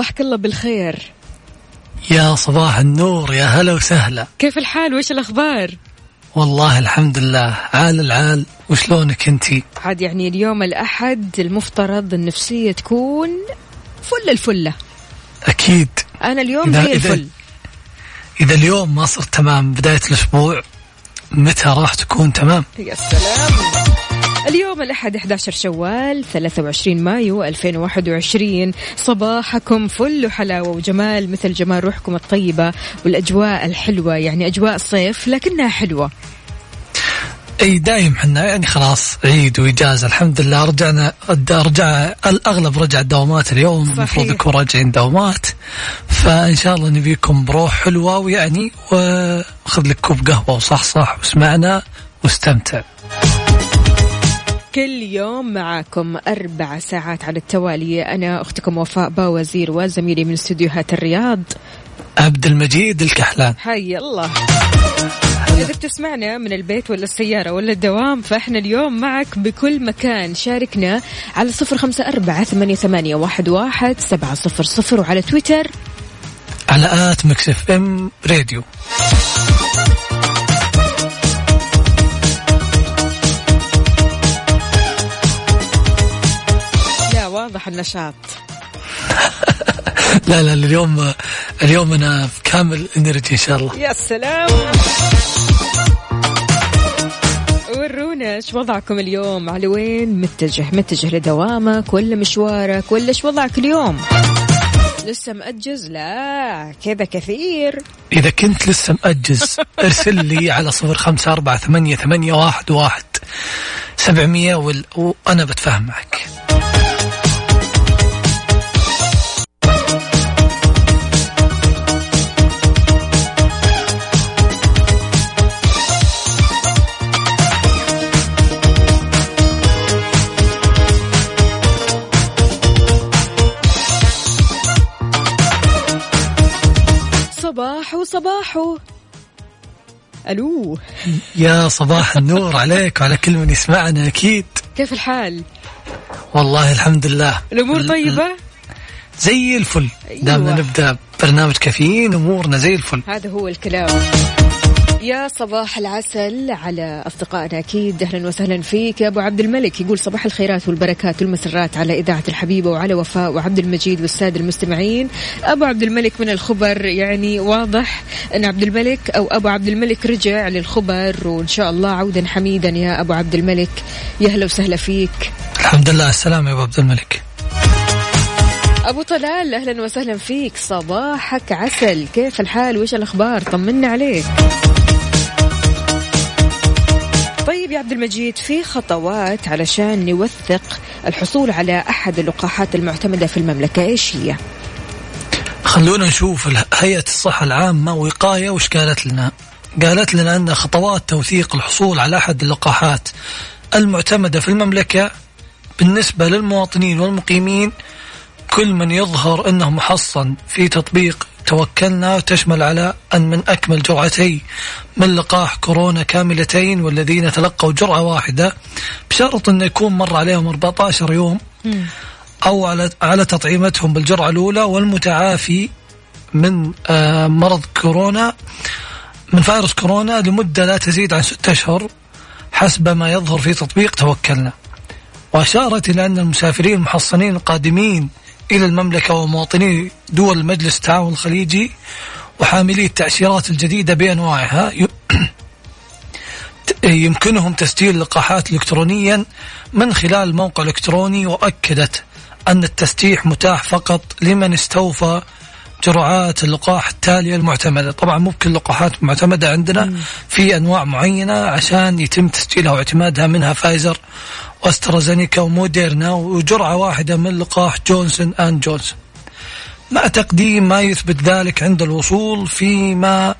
صبحك الله بالخير. يا صباح النور يا هلا وسهلا. كيف الحال؟ وش الأخبار؟ والله الحمد لله. عال العال وشلونك انتي عاد يعني اليوم الأحد المفترض النفسية تكون فل الفلة. أكيد. أنا اليوم إذا- إذا- الفل إذا اليوم ما صرت تمام بداية الأسبوع متى راح تكون تمام؟ يا سلام. اليوم الأحد 11 شوال 23 مايو 2021 صباحكم فل وحلاوة وجمال مثل جمال روحكم الطيبة والأجواء الحلوة يعني أجواء صيف لكنها حلوة. أي دايم حنا يعني خلاص عيد وإجازة الحمد لله رجعنا رجع الأغلب رجع الدوامات اليوم. المفروض نكون راجعين دوامات. فإن شاء الله نبيكم بروح حلوة ويعني وخذ لك كوب قهوة وصحصح واسمعنا واستمتع. كل يوم معاكم أربع ساعات على التوالي. أنا أختكم وفاء باوزير وزميلي من استديوهات الرياض. عبد المجيد الكحلان. حي الله. إذا بتسمعنا من البيت ولا السيارة ولا الدوام فإحنا اليوم معك بكل مكان. شاركنا على صفر خمسة أربعة ثمانية, ثمانية واحد, واحد سبعة صفر صفر وعلى تويتر على at Mix FM Radio. واضح النشاط. لا لا اليوم اليوم أنا في كامل إنرجي إن شاء الله. يا سلام. ورونا إيش وضعكم اليوم؟ على وين؟ متجه متجه لدوامك ولا مشوارك ولا إيش وضعك اليوم؟ لسه مأجز؟ لا كذا كثير. إذا كنت لسه مأجز ارسل لي على صفر خمسة أربعة ثمانية, ثمانية واحد, واحد سبعمية. وأنا بتفاهم معك. صباحو صباحو. ألو. يا صباح النور عليك وعلى كل من يسمعنا أكيد. كيف الحال؟ والله الحمد لله. الأمور ال- طيبة؟ زي الفل. أيوة. دامنا نبدأ برنامج كافيين أمورنا زي الفل. هذا هو الكلام. يا صباح العسل على أصدقائنا. أكيد أهلا وسهلا فيك. يا أبو عبد الملك يقول صباح الخيرات والبركات والمسرات على إذاعة الحبيبة وعلى وفاء وعبد المجيد والسادة المستمعين. أبو عبد الملك من الخبر يعني واضح أن عبد الملك أو أبو عبد الملك رجع للخبر وإن شاء الله عودا حميدا يا أبو عبد الملك. يا هلا وسهلا فيك. الحمد لله السلام يا أبو عبد الملك. أبو طلال أهلا وسهلا فيك. صباحك عسل. كيف الحال؟ وش الأخبار؟ طمنا عليك. طيب يا عبد المجيد في خطوات علشان نوثق الحصول على أحد اللقاحات المعتمدة في المملكة إيش هي؟ خلونا نشوف ال- هيئة الصحة العامة وقاية وش قالت لنا. قالت لنا أن خطوات توثيق الحصول على أحد اللقاحات المعتمدة في المملكة بالنسبة للمواطنين والمقيمين كل من يظهر أنه محصن في تطبيق توكلنا وتشمل على أن من أكمل جرعتي من لقاح كورونا كاملتين والذين تلقوا جرعة واحدة بشرط أنه يكون مر عليهم 14 يوم أو على على تطعيمتهم بالجرعة الأولى والمتعافي من آه، مرض كورونا من فيروس كورونا لمدة لا تزيد عن ستة أشهر حسب ما يظهر في تطبيق توكلنا. وأشارت إلى أن المسافرين المحصنين القادمين إلى المملكة ومواطني دول مجلس التعاون الخليجي وحاملي التأشيرات الجديدة بأنواعها. يمكنهم تسجيل اللقاحات إلكترونيا من خلال موقع إلكتروني وأكدت أن التسجيل متاح فقط لمن استوفى جرعات اللقاح التالية المعتمدة. طبعا مو بكل اللقاحات معتمدة عندنا في أنواع معينة عشان يتم تسجيلها واعتمادها منها فايزر واسترازينيكا وموديرنا وجرعة واحدة من لقاح جونسون أند جونسون. مع تقديم ما يثبت ذلك عند الوصول فيما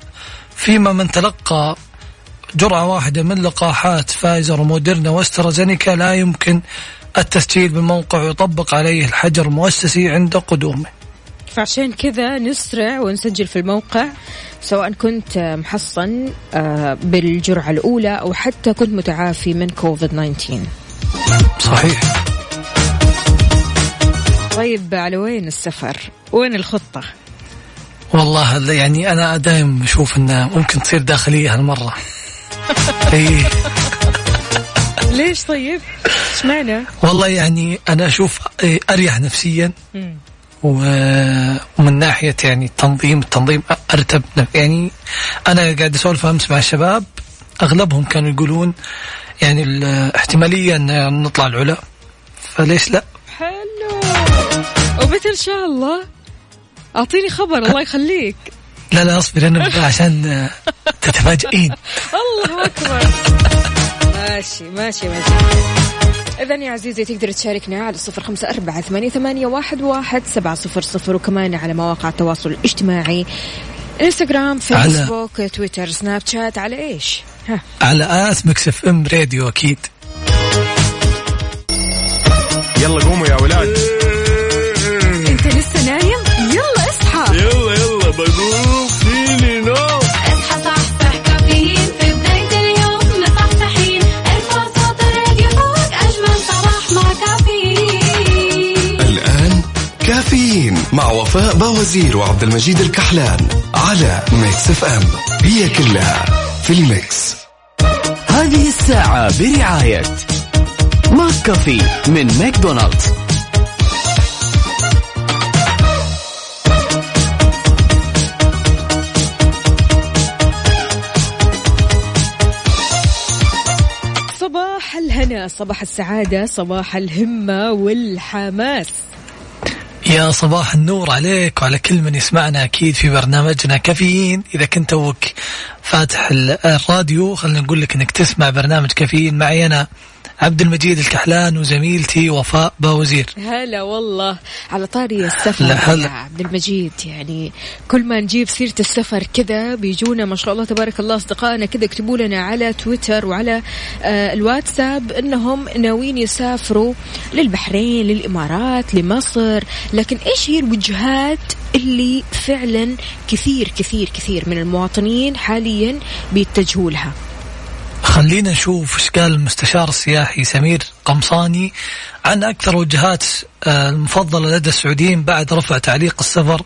فيما من تلقى جرعة واحدة من لقاحات فايزر وموديرنا وأسترازينيكا لا يمكن التسجيل بالموقع ويطبق عليه الحجر المؤسسي عند قدومه. فعشان كذا نسرع ونسجل في الموقع سواء كنت محصن آه، بالجرعة الأولى أو حتى كنت متعافي من كوفيد 19 صحيح طيب على وين السفر؟ وين الخطة؟ والله هذا يعني أنا دائما أشوف أنه ممكن تصير داخلية هالمرة إيه ليش طيب؟ إيش معنى؟ والله يعني أنا أشوف إيه، أريح نفسيا ومن ناحية يعني التنظيم التنظيم أرتب يعني أنا قاعد أسولف أمس مع الشباب أغلبهم كانوا يقولون يعني الاحتمالية أن نطلع العلا. فليش لا؟ حلو. ومتى إن شاء الله؟ أعطيني خبر الله يخليك. لا لا أصبر أنا بقى عشان تتفاجئين. الله أكبر. ماشي ماشي ماشي. إذا يا عزيزي تقدر تشاركنا على صفر خمسة أربعة ثمانية, ثمانية واحد, واحد سبعة صفر صفر وكمان على مواقع التواصل الاجتماعي. انستغرام فيسبوك تويتر سناب شات على إيش؟ ها على at Mix FM Radio أكيد. يلا قوموا يا ولاد. انت لسه نايم؟ يلا اصحى. يلا يلا بقوم فيني نوم. اصحى صحصح كافيين في بداية اليوم مصحصحين. ارفع صوت الراديو فوق أجمل صباح مع كافيين. الآن كافيين مع وفاء باوزير وعبد المجيد الكحلان على Mix FM. هي كلها في ال mix. هذه الساعة برعاية McCafé من ماكدونالدز. صباح الهنا صباح السعادة صباح الهمة والحماس. يا صباح النور عليك وعلى كل من يسمعنا أكيد في برنامجنا كافيين. إذا كنت توك فاتح ال- الراديو. خلينا نقول لك إنك تسمع برنامج كافيين معي أنا. عبد المجيد الكحلان وزميلتي وفاء باوزير. هلا والله. على طاري السفر لا هلا. يا عبد المجيد يعني كل ما نجيب سيرة السفر كذا بيجونا ما شاء الله تبارك الله أصدقائنا كذا يكتبوا لنا على تويتر وعلى آه الواتساب أنهم ناويين يسافروا للبحرين للإمارات لمصر. لكن إيش هي الوجهات اللي فعلا كثير كثير كثير من المواطنين حاليا بيتجهوا لها؟ خلينا نشوف إيش قال المستشار السياحي سمير قمصاني عن أكثر وجهات آه، المفضلة لدى السعوديين بعد رفع تعليق السفر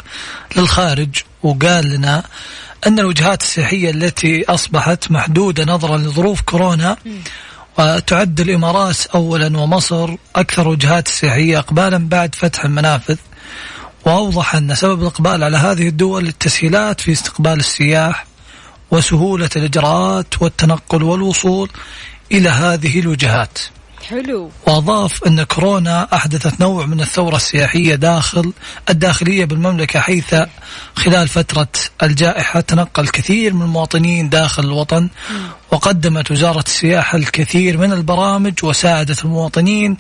للخارج. وقال لنا أن الوجهات السياحية التي أصبحت محدودة نظرا لظروف كورونا وتعد الإمارات اولا ومصر أكثر وجهات السياحيه اقبالا بعد فتح المنافذ. وأوضح أن سبب الإقبال على هذه الدول التسهيلات في استقبال السياح. وسهولة الإجراءات والتنقل والوصول إلى هذه الوجهات. حلو. وأضاف أن كورونا أحدثت نوع من الثورة السياحية داخل الداخلية بالمملكة حيث خلال فترة الجائحة تنقل الكثير من المواطنين داخل الوطن وقدمت وزارة السياحة الكثير من البرامج وساعدت المواطنين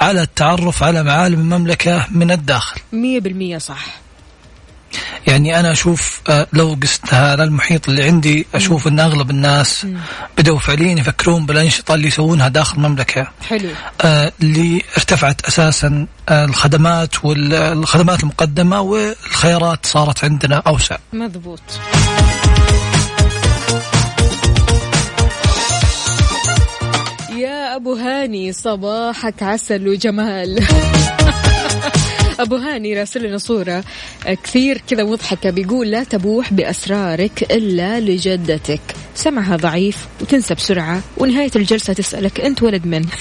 على التعرف على معالم المملكة من الداخل. مية بالمية صح. يعني أنا أشوف آه، لو قست هذا المحيط اللي عندي أشوف إن أغلب الناس بدأوا فعليا يفكرون بالانشطه اللي يسوونها داخل المملكة. حلو. آه، اللي ارتفعت أساسا آه، الخدمات والخدمات المقدمة والخيارات صارت عندنا أوسع. مضبوط. يا أبو هاني صباحك عسل وجمال. أبو هاني راسل لنا صورة كثير كذا مضحكة. بيقول لا تبوح بأسرارك إلا لجدتك. سمعها ضعيف وتنسى بسرعة ونهاية الجلسة تسألك أنت ولد من؟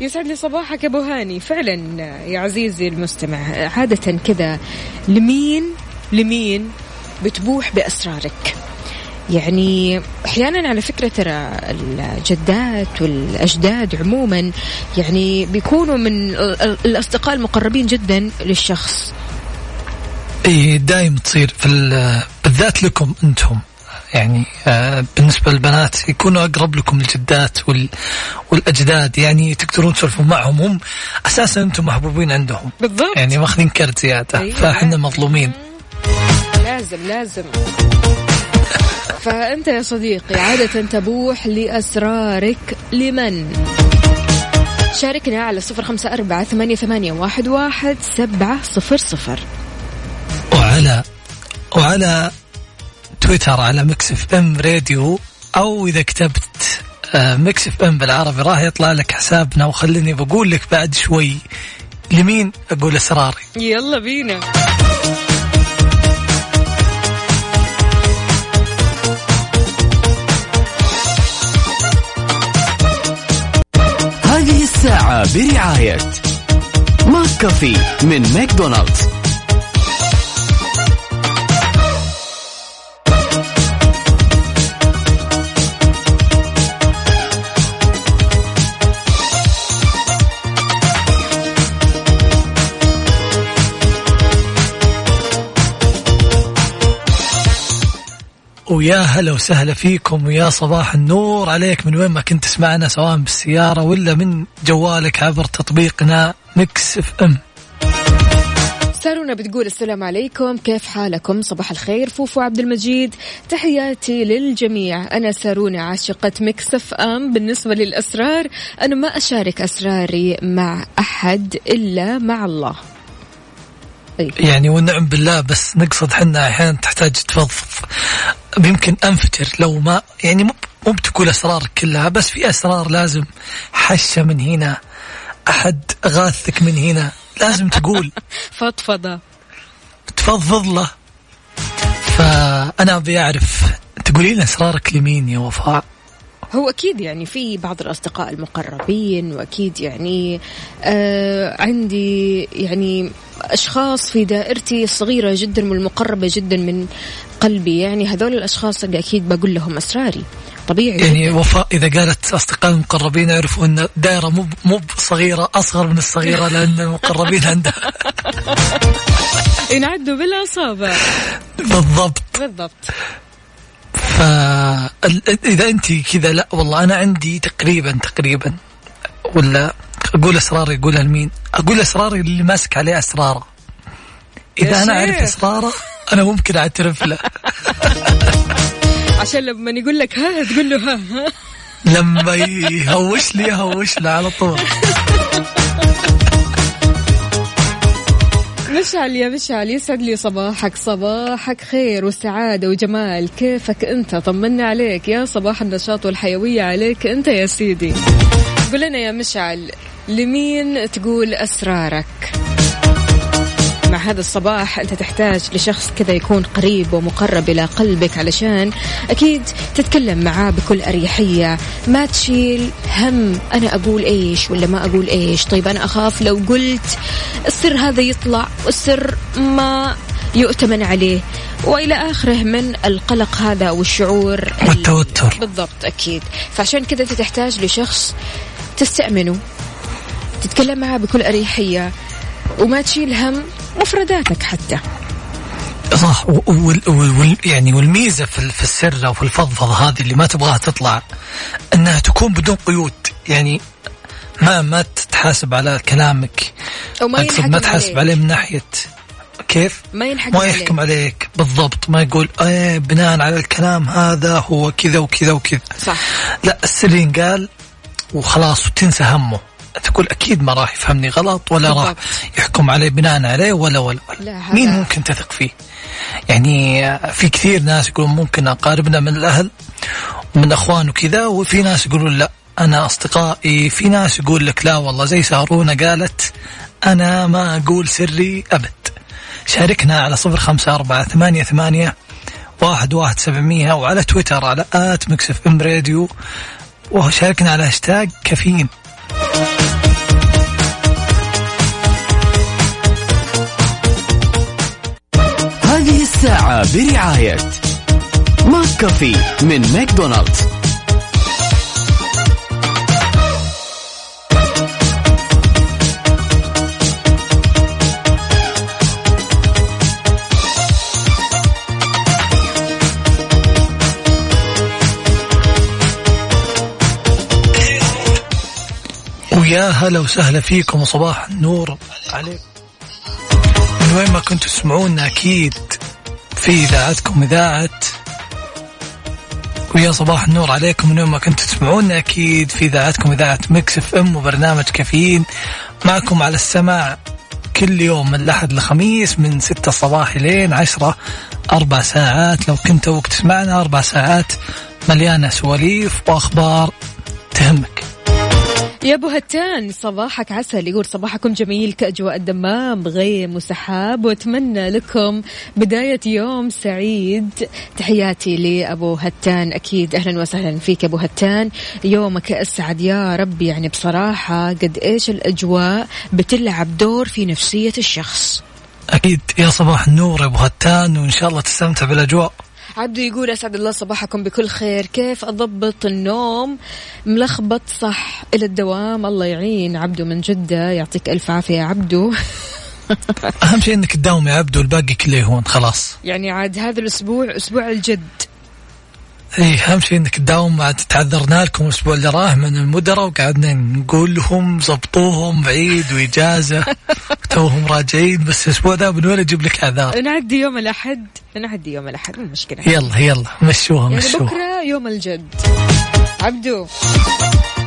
يسعد لي صباحك أبو هاني. فعلا يا عزيزي المستمع عادة كذا لمين لمين بتبوح بأسرارك؟ يعني أحيانا على فكرة ترى الجدات والأجداد عموما يعني بيكونوا من ال- ال- الأصدقاء المقربين جدا للشخص. اي دايم تصير في ال- بالذات لكم أنتم. يعني آه، بالنسبة للبنات يكونوا أقرب لكم الجدات وال والأجداد. يعني تقدرون تسولفون معهم. هم أساسا أنتم محبوبين عندهم. بالضبط. يعني ماخذين كرت زيادة. أيوة. فإحنا مظلومين. لازم لازم. فأنت يا صديقي عادة تبوح لأسرارك. لمن؟ شاركنا على صفر خمسة أربعة ثمانية, ثمانية واحد, واحد سبعة صفر صفر. وعلى وعلى تويتر على Mix FM Radio أو إذا كتبت آه، Mix FM بالعربي راح يطلع لك حسابنا. وخليني بقول لك بعد شوي لمين أقول أسراري؟ يلا بينا. الساعة برعاية McCafé من ماكدونالدز. ويا هلا وسهلا فيكم ويا صباح النور. عليك من وين ما كنت تسمعنا سواء بالسيارة ولا من جوالك عبر تطبيقنا Mix FM سارونا بتقول السلام عليكم كيف حالكم؟ صباح الخير فوفو عبد المجيد. تحياتي للجميع. أنا سارونا عاشقة Mix FM بالنسبة للأسرار أنا ما أشارك أسراري مع أحد إلا مع الله. طيب. يعني والنعم بالله بس نقصد حنا أحيانا تحتاج تفضفض. يمكن أنفجر لو ما يعني مو مو بتقول أسرارك كلها بس في أسرار لازم حشة من هنا أحد غاثك من هنا لازم تقول. فضفضة. تفضفض له. فأنا أبي أعرف تقولين أسرارك لمين يا وفاء؟ هو أكيد يعني في بعض الأصدقاء المقربين وأكيد يعني آه عندي يعني أشخاص في دائرتي الصغيرة جدا والمقربة جدا من قلبي يعني هذول الأشخاص اللي أكيد بقول لهم أسراري. طبيعي. يعني جداً. وفاء إذا قالت أصدقاء المقربين يعرفوا إن دائره مو مو صغيره أصغر من الصغيرة لأن المقربين عندها. ينعدوا بالأصابع بالضبط. بالضبط. فإذا أنت كذا لا والله أنا عندي تقريبا تقريبا ولا أقول أسراري أقولها لمين؟ أقول أسراري اللي ماسك عليه أسراره. يا إذا أنا أعرف أنا ممكن أعترف له. عشان لما يقول لك ها تقول له ها ها. لما يهوش لي يهوش له على طول. مشعل يا مشعل يسعد لي صباحك. صباحك خير وسعادة وجمال. كيفك أنت؟ طمنا عليك. يا صباح النشاط والحيوية عليك أنت يا سيدي. قل لنا يا مشعل لمين تقول أسرارك؟ مع هذا الصباح أنت تحتاج لشخص كذا يكون قريب ومقرب إلى قلبك علشان أكيد تتكلم معاه بكل أريحية. ما تشيل هم أنا أقول إيش ولا ما أقول إيش. طيب أنا أخاف لو قلت السر هذا يطلع والسر ما يؤتمن عليه. وإلى آخره من القلق هذا والشعور ال- والتوتر. بالضبط أكيد. فعشان كذا أنت تحتاج لشخص تستأمنه تتكلم معاه بكل أريحية. وما تشيل هم مفرداتك حتى. صح وال وال يعني والميزة في, ال- في السر أو في الفضفضة هذه اللي ما تبغاها تطلع أنها تكون بدون قيود. يعني ما ما تتحاسب على كلامك. أو ما أقصد ينحكم ما تحاسب عليه من ناحية كيف؟ ما ينحكم ما. يحكم عليك. بالضبط. ما يقول إيه بناء على الكلام هذا هو كذا وكذا وكذا. صح. لا السر ينقال وخلاص وتنسى همه. تقول أكيد ما راح يفهمني غلط ولا راح. يحكم علي بناء عليه ولا ولا, ولا. مين ممكن تثق فيه يعني في كثير ناس يقولون ممكن أقاربنا من الأهل ومن أخوان وكذا وفي ناس يقولون لا أنا أصدقائي في ناس يقول لك لا والله زي سارونه قالت أنا ما أقول سري أبد شاركنا على صفر خمسة أربعة ثمانية ثمانية واحد واحد سبعمية وعلى تويتر على at Mix FM Radio وشاركنا على هاشتاج كافيين برعاية McCafé من ماكدونالدز. ويا هلا وسهلا فيكم وصباح النور. عليكم. من وين ما كنتوا تسمعونا أكيد. في إذاعتكم إذاعة ويا صباح النور عليكم من ما كنتوا تسمعونا أكيد في إذاعتكم إذاعة Mix FM وبرنامج كافيين معكم على السماع كل يوم من الأحد للخميس من ستة الصباح لين عشرة أربع ساعات. لو كنت توك تسمعنا أربع ساعات مليانة سواليف وأخبار تهمك. يا أبو هتان صباحك عسل. يقول صباحكم جميل كأجواء الدمام غيم وسحاب وأتمنى لكم بداية يوم سعيد. تحياتي لأبو هتان أكيد أهلا وسهلا فيك أبو هتان. يومك أسعد يا رب يعني بصراحة قد إيش الأجواء بتلعب دور في نفسية الشخص. أكيد. يا صباح النور أبو هتان وإن شاء الله تستمتع بالأجواء. عبدو يقول أسعد الله صباحكم بكل خير. كيف أضبط النوم؟ ملخبط صح إلى الدوام. الله يعين عبدو من جدة. يعطيك ألف عافية يا عبدو. أهم شيء إنك تداوم يا عبدو الباقي كله يهون خلاص. يعني عاد هذا الأسبوع أسبوع الجد. اي أهم شيء إنك تداوم عاد تعذرنا لكم الأسبوع اللي راح من المدراء وقعدنا نقول لهم زبطوهم بعيد وإجازة توهم راجعين بس الأسبوع ذا من وين أجيب لك أعذار؟ نعدي يوم الأحد نعدي يوم الأحد مو مشكلة. يلا يلا مشوها يعني مشوها. بكرة يوم الجد. عبدو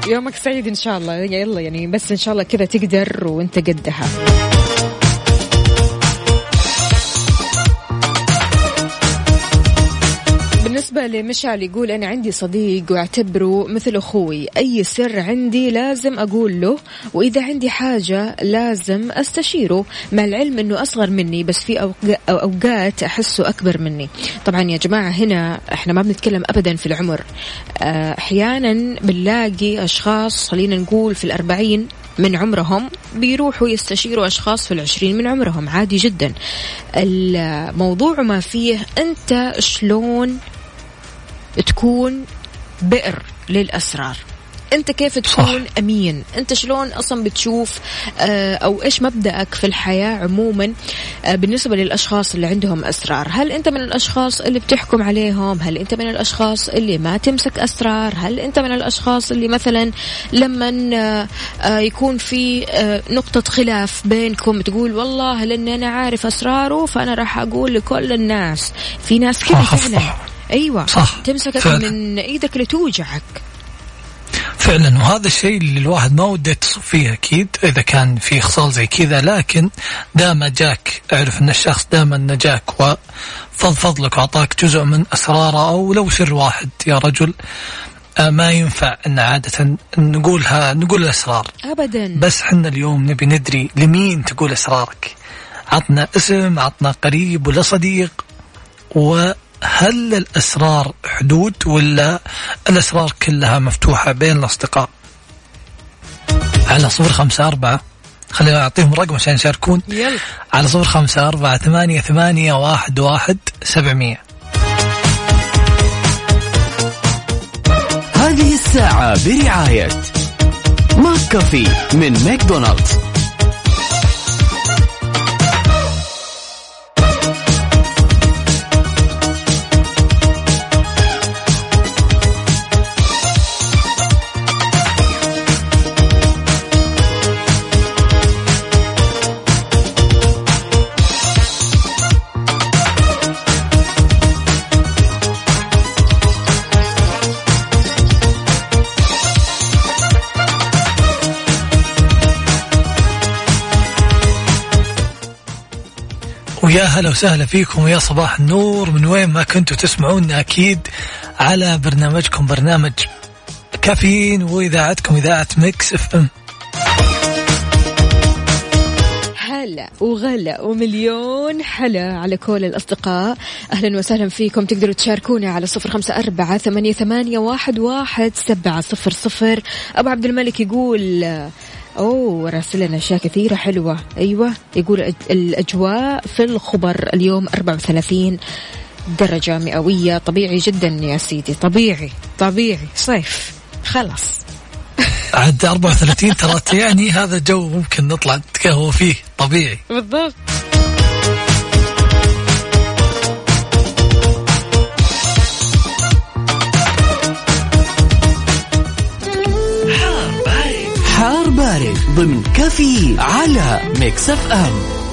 يومك سعيد إن شاء الله. يلا يعني بس إن شاء الله كذا تقدر وأنت قدها. بالنسبة لمشعل يقول أنا عندي صديق واعتبره مثل أخوي. أي سر عندي لازم أقول له وإذا عندي حاجة لازم أستشيره. مع العلم أنه أصغر مني بس في أوق- أوقات أحسه أكبر مني. طبعا يا جماعة هنا إحنا ما بنتكلم أبدا في العمر. آه، أحيانا بنلاقي أشخاص خلينا نقول في الأربعين من عمرهم بيروحوا يستشيروا أشخاص في العشرين من عمرهم. عادي جدا. الموضوع ما فيه أنت شلون تكون بئر للأسرار؟ أنت كيف تكون صح. أمين؟ أنت شلون أصلا بتشوف آه، أو إيش مبدأك في الحياة عموما آه، بالنسبة للأشخاص اللي عندهم أسرار؟ هل أنت من الأشخاص اللي بتحكم عليهم؟ هل أنت من الأشخاص اللي ما تمسك أسرار؟ هل أنت من الأشخاص اللي مثلا لما آه، يكون في نقطة خلاف بينكم تقول والله لأن أنا عارف أسراره فأنا راح أقول لكل الناس في ناس كذا فعلا. أيوه. صح، تمسكك فعلا. من إيدك لتوجعك. فعلا. وهذا الشيء اللي الواحد ما وده يتصف فيه أكيد إذا كان في خصال زي كذا. لكن دام جاك أعرف أن الشخص دام انه جاك وفضفض لك وأعطاك جزء من أسراره أو لو سر واحد يا رجل آه، ما ينفع إن عادة نقولها نقول الأسرار. ابدا. بس حنا اليوم نبي ندري لمين تقول أسرارك. عطنا اسم عطنا قريب ولا صديق وهل الأسرار حدود ولا الأسرار كلها مفتوحة بين الأصدقاء؟ على صفر خمسة أربعة. خلينا أعطيهم رقم عشان يشاركون. يلا. على صفر خمسة أربعة ثمانية ثمانية واحد واحد سبعمية. هذه الساعة برعاية McCafé من ماكدونالدز. ويا هلا وسهلا فيكم ويا صباح النور. من وين ما كنتوا تسمعونا أكيد على برنامجكم برنامج كافيين وإذاعتكم إذاعة Mix FM. هلا وغلا ومليون حلا على كل الأصدقاء. أهلا وسهلا فيكم. تقدروا تشاركونا على صفر خمسة أربعة ثمانية, ثمانية واحد, واحد سبعة صفر صفر. أبو عبد الملك يقول أوه راسل لنا أشياء كثيرة حلوة. أيوة يقول الأجواء في الخبر اليوم 34 درجة مئوية. طبيعي جدا يا سيدي طبيعي طبيعي. صيف خلاص. عاد 34 ترى يعني هذا جو ممكن نطلع نتقهوى فيه طبيعي. بالضبط. بارد ضمن كفي على Mix FM.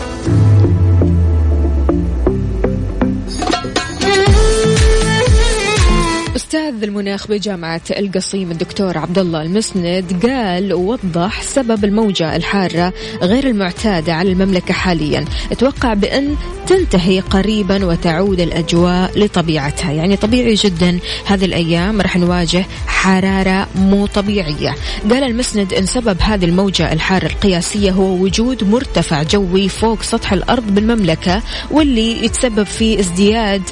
أستاذ المناخ بجامعة القصيم الدكتور عبد الله المسند قال ووضح سبب الموجة الحارة غير المعتادة على المملكة حاليا. أتوقع بأن تنتهي قريبا وتعود الأجواء لطبيعتها. يعني طبيعي جدا هذه الأيام راح نواجه حرارة مو طبيعية. قال المسند أن سبب هذه الموجة الحارة القياسية هو وجود مرتفع جوي فوق سطح الأرض بالمملكة واللي يتسبب في ازدياد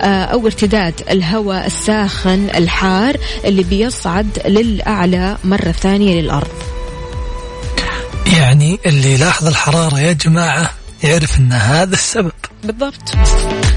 آه، أو ارتداد الهواء الساخن الحار اللي بيصعد للأعلى مرة ثانية للأرض. يعني اللي يلاحظ الحرارة يا جماعة يعرف إن هذا السبب. بالضبط.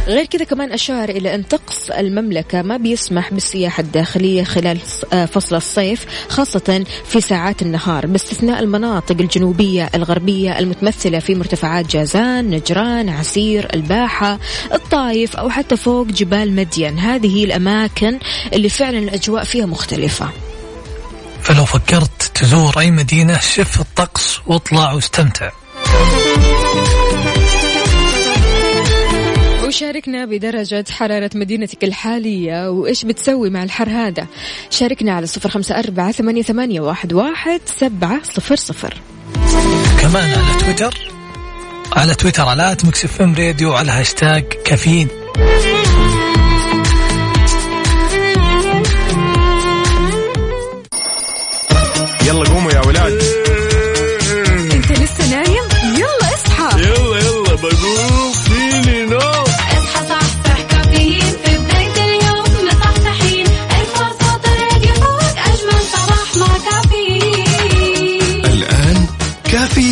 غير كذا كمان أشار إلى أن طقس المملكة ما بيسمح بالسياحة الداخلية خلال آه، فصل الصيف خاصة في ساعات النهار باستثناء المناطق الجنوبية الغربية المتمثلة في مرتفعات جازان نجران عسير الباحة الطايف أو حتى فوق جبال مدين. هذه هي الأماكن اللي فعلا الأجواء فيها مختلفة. فلو فكرت تزور أي مدينة شف الطقس واطلع واستمتع. وشاركنا بدرجة حرارة مدينتك الحالية وإيش بتسوي مع الحر هذا؟ شاركنا على صفر خمسة أربعة ثمانية, ثمانية واحد, واحد سبعة صفر صفر. كمان على تويتر على تويتر على Mix FM Radio على هاشتاج كافيين. يلا قوموا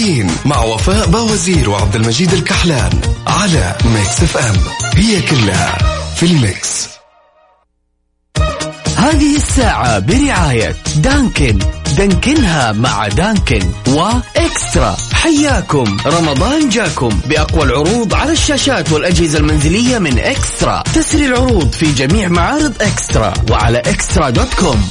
كافيين مع وفاء بوازير وعبد المجيد الكحلان على Mix FM. هي كلها في ال mix. هذه الساعة برعاية Dunkin. دانكنها مع Dunkin و eXtra. حياكم. رمضان جاكم. بأقوى العروض على الشاشات والأجهزة المنزلية من eXtra. تسري العروض في جميع معارض eXtra وعلى eXtra dot com.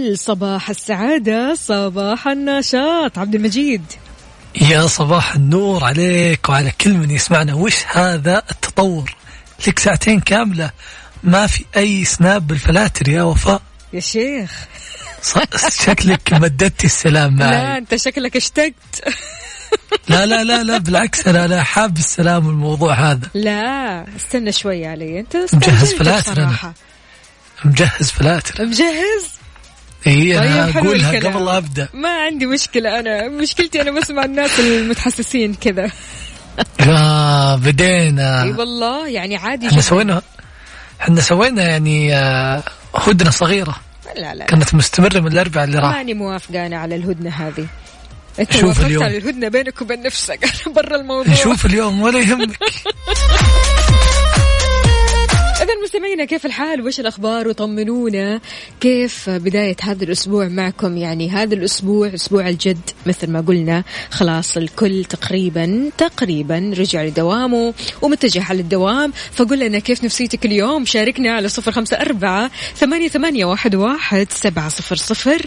صباح الفل صباح السعادة صباح النشاط. عبد المجيد. يا صباح النور عليك وعلى كل من يسمعنا. وش هذا التطور؟ لك ساعتين كاملة. ما في أي سناب بالفلاتر يا وفاء. يا شيخ. شكلك مددتي السلام لا معي. أنت شكلك اشتقت. لا لا لا لا بالعكس أنا أنا حاب السلام والموضوع هذا. لا استنى شوي علي. أنت مجهز فلاتر. بصراحة. مجهز فلاتر. مجهز؟ اي أنا طيب، الكلام. قبل لا أبدأ. ما عندي مشكلة أنا مشكلتي أنا بسمع الناس المتحسسين كذا. آه بدينا أي والله يعني عادي إحنا سوينا إحنا سوينا يعني آه، هدنة صغيرة. لا لا, لا. كانت مستمرة من الأربعاء اللي راح. ماني موافقة أنا على الهدنة هذه. أنت شوف اليوم. على الهدنة بينك وبين نفسك. برا الموضوع. نشوف اليوم ولا يهمك. مستمعينا كيف الحال؟ وش الأخبار؟ وطمنونا كيف بداية هذا الأسبوع معكم؟ يعني هذا الأسبوع أسبوع الجد مثل ما قلنا خلاص الكل تقريبا تقريبا رجع لدوامه ومتجه على الدوام. فقول لنا كيف نفسيتك اليوم؟ شاركنا على صفر خمسة أربعة ثمانية, ثمانية واحد, واحد سبعة صفر صفر.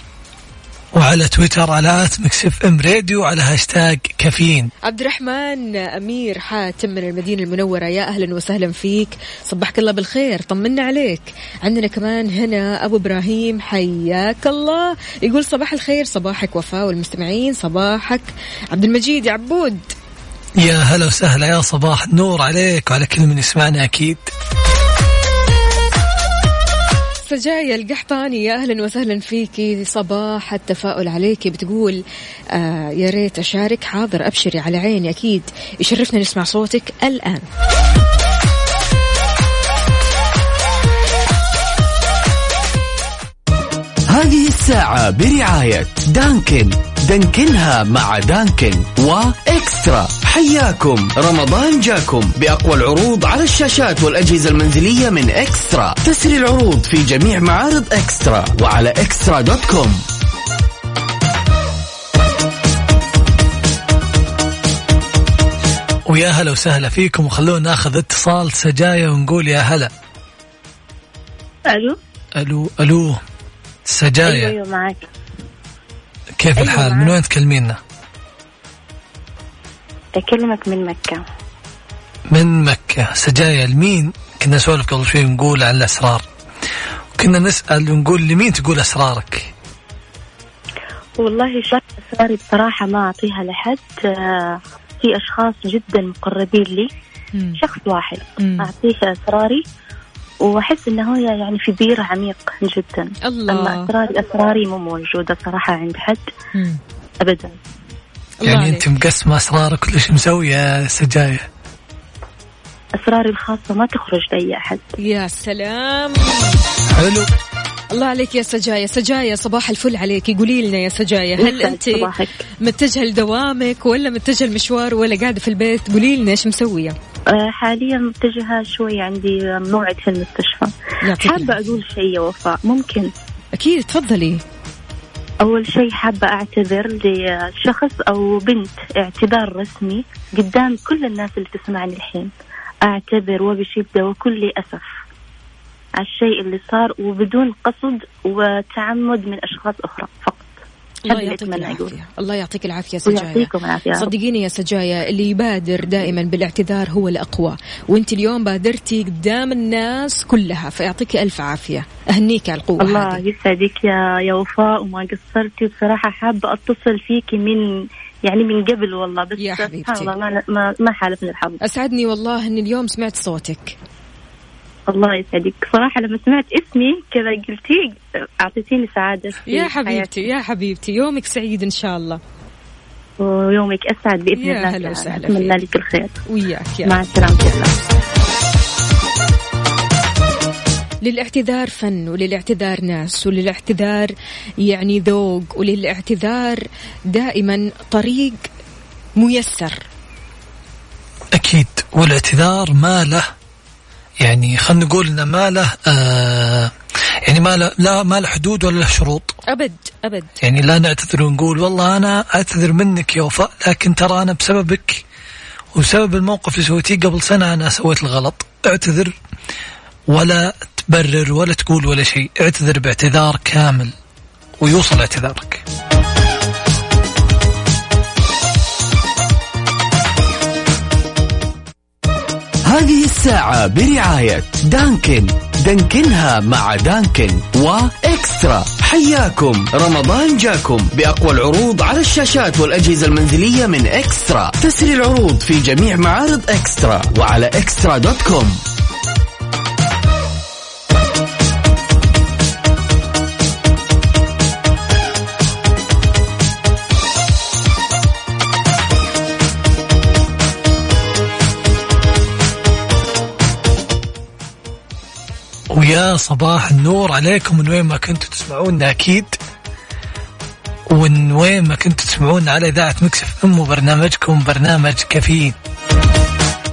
وعلى تويتر على Mix FM Radio على هاشتاج كافيين. عبد الرحمن أمير حاتم من المدينة المنورة يا أهلا وسهلا فيك. صبحك الله بالخير طمنا عليك. عندنا كمان هنا أبو إبراهيم حياك الله. يقول صباح الخير صباحك وفاء والمستمعين صباحك عبد المجيد يا عبود. يا هلا وسهلا يا صباح النور عليك وعلى كل من يسمعنا أكيد. سجايا القحطاني يا أهلا وسهلا فيكي صباح التفاؤل عليكي بتقول آه يا ريت أشارك. حاضر أبشري على عيني. أكيد يشرفنا نسمع صوتك الآن. هذه الساعة برعاية دانكن. دانكنها مع دانكن وإكسترا. حياكم. رمضان جاكم بأقوى العروض على الشاشات والأجهزة المنزلية من إكسترا. تسري العروض في جميع معارض إكسترا وعلى إكسترا دوت كوم. ويا هلا وسهلا فيكم. وخلونا ناخذ اتصال سجايا ونقول يا هلا. ألو؟ ألو ألو سجايا. أيوه معك. كيف أيوة. الحال؟ معك. من وين تكلمينا؟ أكلمك من مكة. من مكة. سجايا لمين؟ كنا نسولف قبل شوي ونقول عن الأسرار. وكنا نسأل ونقول لمين تقول أسرارك؟ والله شوية أسراري بصراحة ما أعطيها لحد. آه، في أشخاص جدا مقربين لي. مم. شخص واحد. مم. أعطيه أسراري. وأحس إنه هي يعني في بير عميق جدا. أما الله اسراري أسراري مو موجودة صراحة عند حد. مم. ابدا. يعني أسرارك ولا شو مسوية يا سجايا؟ أسراري الخاصة ما تخرج لأي أحد. يا سلام. حلو. الله عليك يا سجايا. سجايا صباح الفل عليك. قولي لنا يا سجايا هل أنت. متجهه لدوامك ولا متجهه المشوار ولا قاعدة في البيت؟ قولي لنا إيش مسوية؟ حاليا متجهة شوي عندي موعد في المستشفى. حابة. أقول شيء يا وفاء؟ ممكن. أكيد تفضلي. أول شيء حابة أعتذر لشخص أو بنت اعتذار رسمي قدام كل الناس اللي تسمعني الحين. أعتذر وبشدة وكل أسف على الشيء اللي صار وبدون قصد وتعمد من أشخاص أخرى فقط. الله يعطيك العافية. الله يعطيك سجايا. العافية. يا رب. صدقيني يا سجايا اللي يبادر دائما بالاعتذار هو الأقوى. وأنت اليوم بادرتي قدام الناس كلها فيعطيك ألف عافية. أهنيك على القوة الله هذه. يسعدك يا يا وفاء وما قصرتي. بصراحة حابة أتصل فيكي من يعني من قبل والله بس يا حبيبتي. سبحان الله ما ما, ما حالفني الحظ. أسعدني والله ان اليوم سمعت صوتك. الله يسعدك صراحة لما سمعت اسمي كذا قلتي أعطيتيني سعادة يا حياتي. حبيبتي يا حبيبتي يومك سعيد إن شاء الله ويومك أسعد بإذن يا الله هلا. وسهلا أتمنى. لك الخير وياك يا مع السلامة. للاعتذار فن وللاعتذار ناس وللاعتذار يعني ذوق وللاعتذار دائما طريق ميسر أكيد والاعتذار ما له يعني خلينا نقول إنه ما له آه يعني ما له لا ما له حدود ولا له شروط. أبد أبد. يعني لا نعتذر ونقول والله أنا أعتذر منك يا وفاء لكن ترى أنا بسببك وبسبب الموقف اللي سويتيه قبل سنة أنا سويت الغلط. اعتذر ولا تبرر ولا تقول ولا شيء. اعتذر باعتذار كامل ويوصل اعتذارك. هذه الساعة برعاية دانكن. دانكنها مع دانكن وإكسترا. حياكم. رمضان جاكم. بأقوى العروض على الشاشات والأجهزة المنزلية من إكسترا. تسري العروض في جميع معارض إكسترا وعلى إكسترا دوت كوم. ويا صباح النور عليكم من وين ما كنتوا تسمعونا أكيد. ومن وين ما كنتوا تسمعونا على إذاعة Mix FM وبرنامجكم برنامج كافيين.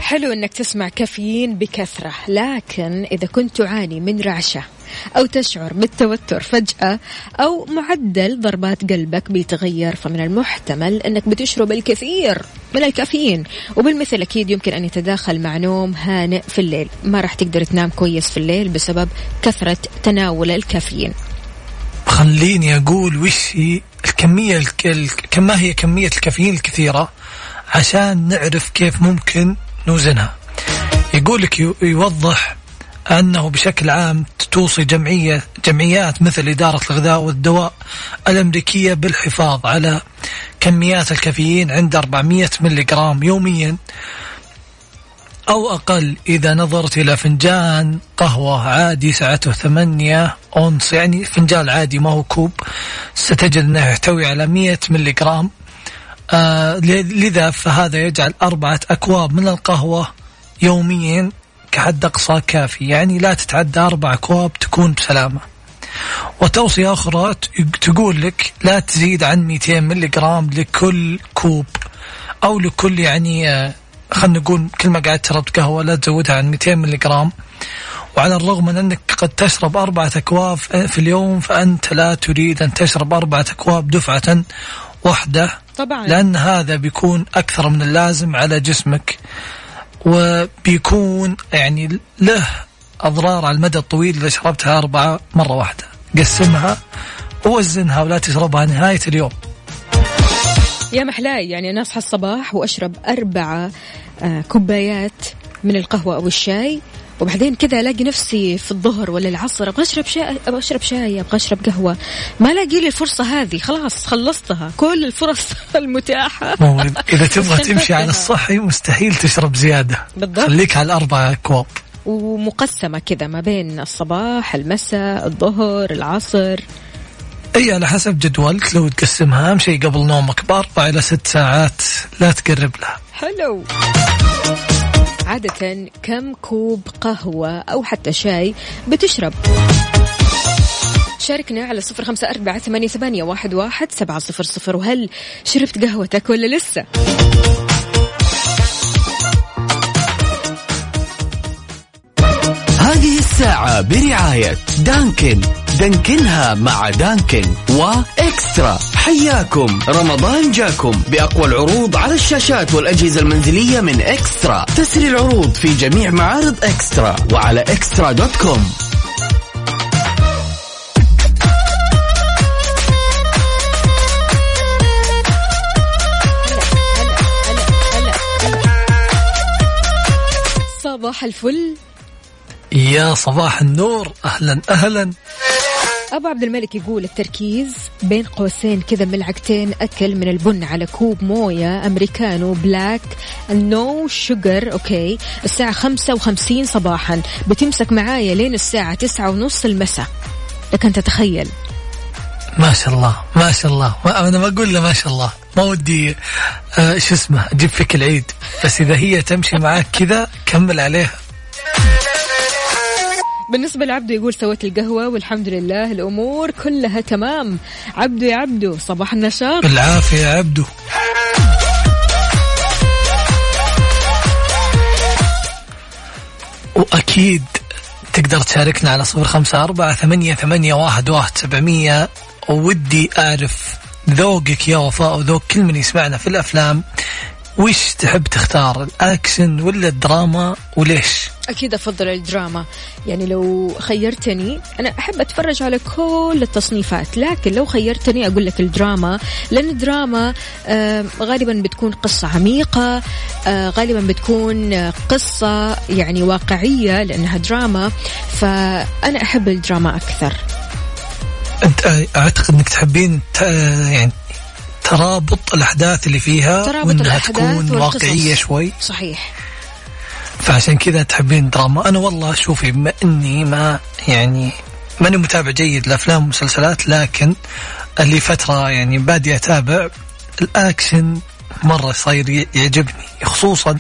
حلو إنك تسمع كافيين بكثرة لكن إذا كنت تعاني من رعشة أو تشعر بالتوتر فجأة أو معدل ضربات قلبك بيتغير فمن المحتمل إنك بتشرب الكثير من الكافيين. وبالمثل أكيد يمكن أن يتداخل مع نوم هانئ في الليل. ما راح تقدر تنام كويس في الليل بسبب كثرة تناول الكافيين. خليني أقول وش هي الكمية الك... ال- كم ما هي كمية الكافيين الكثيرة عشان نعرف كيف ممكن نوزنها. يقول لك يو- يوضح أنه بشكل عام توصي جمعية جمعيات مثل إدارة الغذاء والدواء الأمريكية بالحفاظ على كميات الكافيين عند 400 ملغرام يوميا أو أقل إذا نظرت إلى فنجان قهوة عادي سعته ثمانية أونص. يعني فنجان عادي ما هو كوب. ستجد أنه يحتوي على 100 ملغرام. آه لذا فهذا يجعل أربعة أكواب من القهوة يوميا كحد أقصى كافي. يعني لا تتعدى أربع أكواب تكون بسلامة. وتوصية أخرى تقول لك لا تزيد عن 200 ملي جرام لكل كوب. أو لكل يعني آه، خلينا نقول كل ما قاعد تشرب قهوة لا تزودها عن 200 ملي جرام وعلى الرغم من أنك قد تشرب أربعة أكواب في اليوم فأنت لا تريد أن تشرب أربعة أكواب دفعة واحدة طبعا. لأن هذا بيكون أكثر من اللازم على جسمك. وبيكون يعني له أضرار على المدى الطويل إذا شربتها أربعة مرة واحدة. قسمها ووزنها ولا تشربها نهاية اليوم. يا محلاي يعني أنا أصحى الصباح وأشرب أربعة آه، كوبايات من القهوة أو الشاي وبعدين كذا ألاقي نفسي في الظهر ولا العصر أبغى أشرب شاي أبغى أشرب شاي أبغى أشرب قهوة. ما الاقي لي الفرصة هذه خلاص خلصتها. كل الفرص المتاحة. إذا تبغى تمشي. على الصحي مستحيل تشرب زيادة. بالضبط. خليك على الأربعة أكواب. ومقسمة كذا ما بين الصباح المساء الظهر العصر. إي على حسب جدولك لو تقسمها أهم شيء قبل نومك بأربع إلى ست ساعات لا تقرب لها. حلو عادة كم كوب قهوة أو حتى شاي بتشرب؟ شاركنا على صفر خمسة أربعة ثمانية, ثمانية واحد, واحد سبعة صفر صفر وهل شربت قهوتك ولا لسه؟ هذه الساعة برعاية دانكن. دانكنها مع دانكن. وإكسترا. حياكم. رمضان جاكم. بأقوى العروض على الشاشات والأجهزة المنزلية من إكسترا. تسري العروض في جميع معارض إكسترا. وعلى إكسترا دوت كوم. صباح الفل. يا صباح النور. أهلا أهلا. أبو عبد الملك يقول التركيز بين قوسين كذا ملعقتين أكل من البن على كوب موية أمريكانو black no sugar الساعة خمسة وخمسين صباحا. بتمسك معايا لين الساعة تسعة ونص المساء. لك أن تتخيل. ما شاء الله ما شاء الله. ما أنا ما أقول له ما شاء الله. ما ودي آه شو اسمه أجيب فيك العيد. بس إذا هي تمشي معاك كذا كمل عليها. بالنسبة لعبدو يقول سويت القهوة والحمد لله الأمور كلها تمام. عبدو يا عبدو صباح النشاط. بالعافية يا عبدو. وأكيد تقدر تشاركنا على صفر خمسة أربعة ثمانية, ثمانية واحد, واحد سبعمية. ودي أعرف ذوقك يا وفاء وذوق كل من يسمعنا في الأفلام. وش تحب تختار الأكشن ولا الدراما وليش؟ أكيد أفضل الدراما. يعني لو خيرتني أنا أحب أتفرج على كل التصنيفات لكن لو خيرتني أقول لك الدراما لأن الدراما غالبا بتكون قصة عميقة آه، غالبا بتكون قصة يعني واقعية لأنها دراما فأنا أحب الدراما أكثر. أنت أعتقد أنك تحبين يعني ترابط الأحداث اللي فيها ترابط الأحداث تكون والقصص. واقعية شوي. صحيح. فعشان كذا تحبين دراما. أنا والله شوفي بما إني ما يعني ماني متابع جيد لأفلام ومسلسلات لكن اللي فترة يعني بادي أتابع الأكشن مرة صاير يعجبني. خصوصا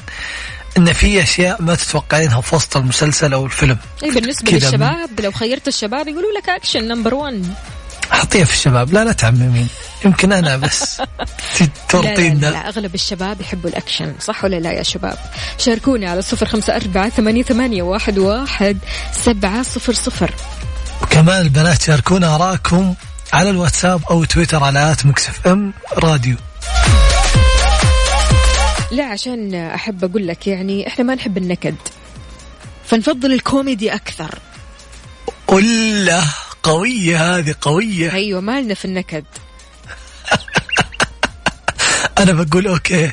إن في أشياء ما تتوقعينها في وسط المسلسل أو الفيلم. أي بالنسبة كذا للشباب لو خيرت الشباب يقولوا لك أكشن number 1 حطيها في الشباب. لا لا تعممين. يمكن أنا بس ت- لا, لا, لا أغلب الشباب يحبوا الأكشن صح ولا لا يا شباب؟ شاركوني على صفر خمسة أربعة ثمانية, ثمانية واحد, واحد سبعة صفر صفر. وكمان البنات شاركونا آراءكم على الواتساب أو تويتر على at Mix FM Radio. لا عشان أحب أقول لك يعني إحنا ما نحب النكد فنفضل الكوميدي أكثر. ولا قوية هذه قوية. أيوة ما لنا في النكد. أنا بقول أوكي.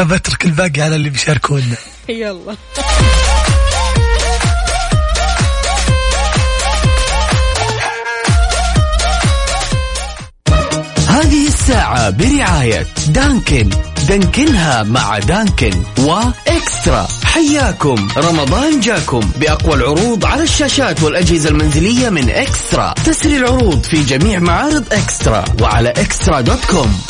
بترك الباقي على اللي بيشاركونا. يلا. هذه الساعة برعاية Dunkin. دانكنها مع Dunkin. و eXtra. حياكم. رمضان جاكم. بأقوى العروض على الشاشات والأجهزة المنزلية من eXtra. تسري العروض في جميع معارض eXtra. وعلى eXtra dot com.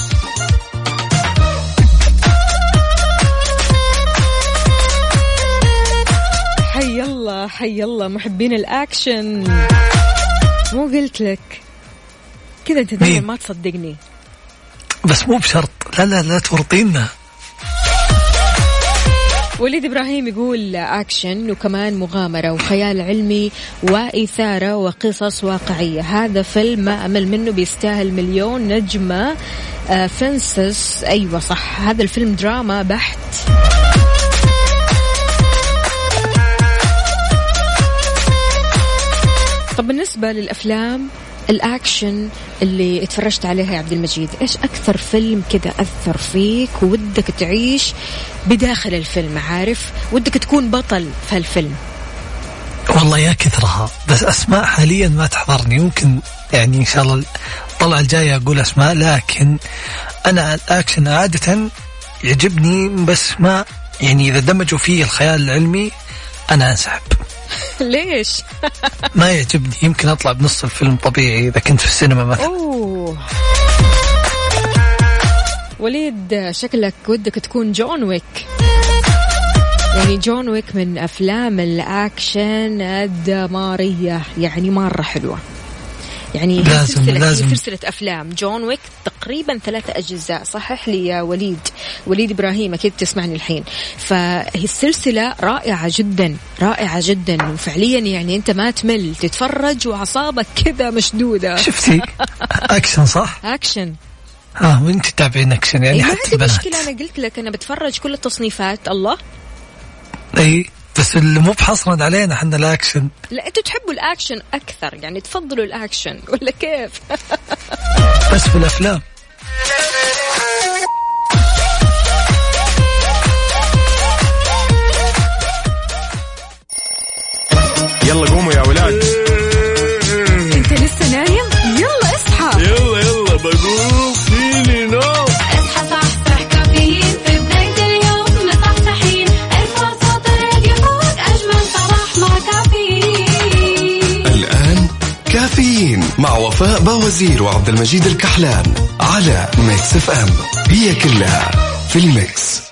حي الله محبين الأكشن. مو قلت لك. كذا انت دائما؟ ما تصدقني. بس مو بشرط. لا لا لا تورطينا. وليد إبراهيم يقول أكشن وكمان مغامرة وخيال علمي وإثارة وقصص واقعية. هذا فيلم ما أمل منه بيستاهل مليون نجمة. آه فنسس. أيوه صح. هذا الفيلم دراما بحت. طب بالنسبة للأفلام الأكشن اللي اتفرجت عليها يا عبد المجيد إيش أكثر فيلم كذا أثر فيك ودك تعيش بداخل الفيلم؟ عارف؟ ودك تكون بطل في هالفيلم. والله يا كثرها بس أسماء حاليا ما تحضرني. يمكن يعني إن شاء الله الطلعة الجاية أقول أسماء لكن أنا الأكشن عادة يعجبني بس ما يعني إذا دمجوا فيه الخيال العلمي أنا أنسحب. ليش؟ ما يعجبني. يمكن أطلع بنص الفيلم طبيعي إذا كنت في السينما مثلا. أوه. وليد شكلك ودك تكون John Wick. يعني John Wick من أفلام الأكشن الدمارية يعني مرة حلوة. يعني لازم- سلسلة لازم. سلسلة أفلام. John Wick تقريبا ثلاثة أجزاء صحح لي يا وليد. وليد إبراهيم أكيد تسمعني الحين. فهي السلسلة رائعة جدا رائعة جدا. وفعليا يعني أنت ما تمل. تتفرج وأعصابك كذا مشدودة. شفتي؟ اكشن صح؟ أكشن آه وإنت تتابعين اكشن يعني إيه ما حتى عندي البنات مشكلة أنا قلت لك أنا بتفرج كل التصنيفات. الله؟ إي. بس اللي مو بحصرا علينا إحنا الأكشن. لا أنتوا تحبوا الأكشن أكثر يعني تفضلوا الأكشن ولا كيف؟ بس في الأفلام. يلا قوموا يا ولاد. وفاء بوازير وعبد المجيد الكحلان على Mix FM هي كلها في ال mix.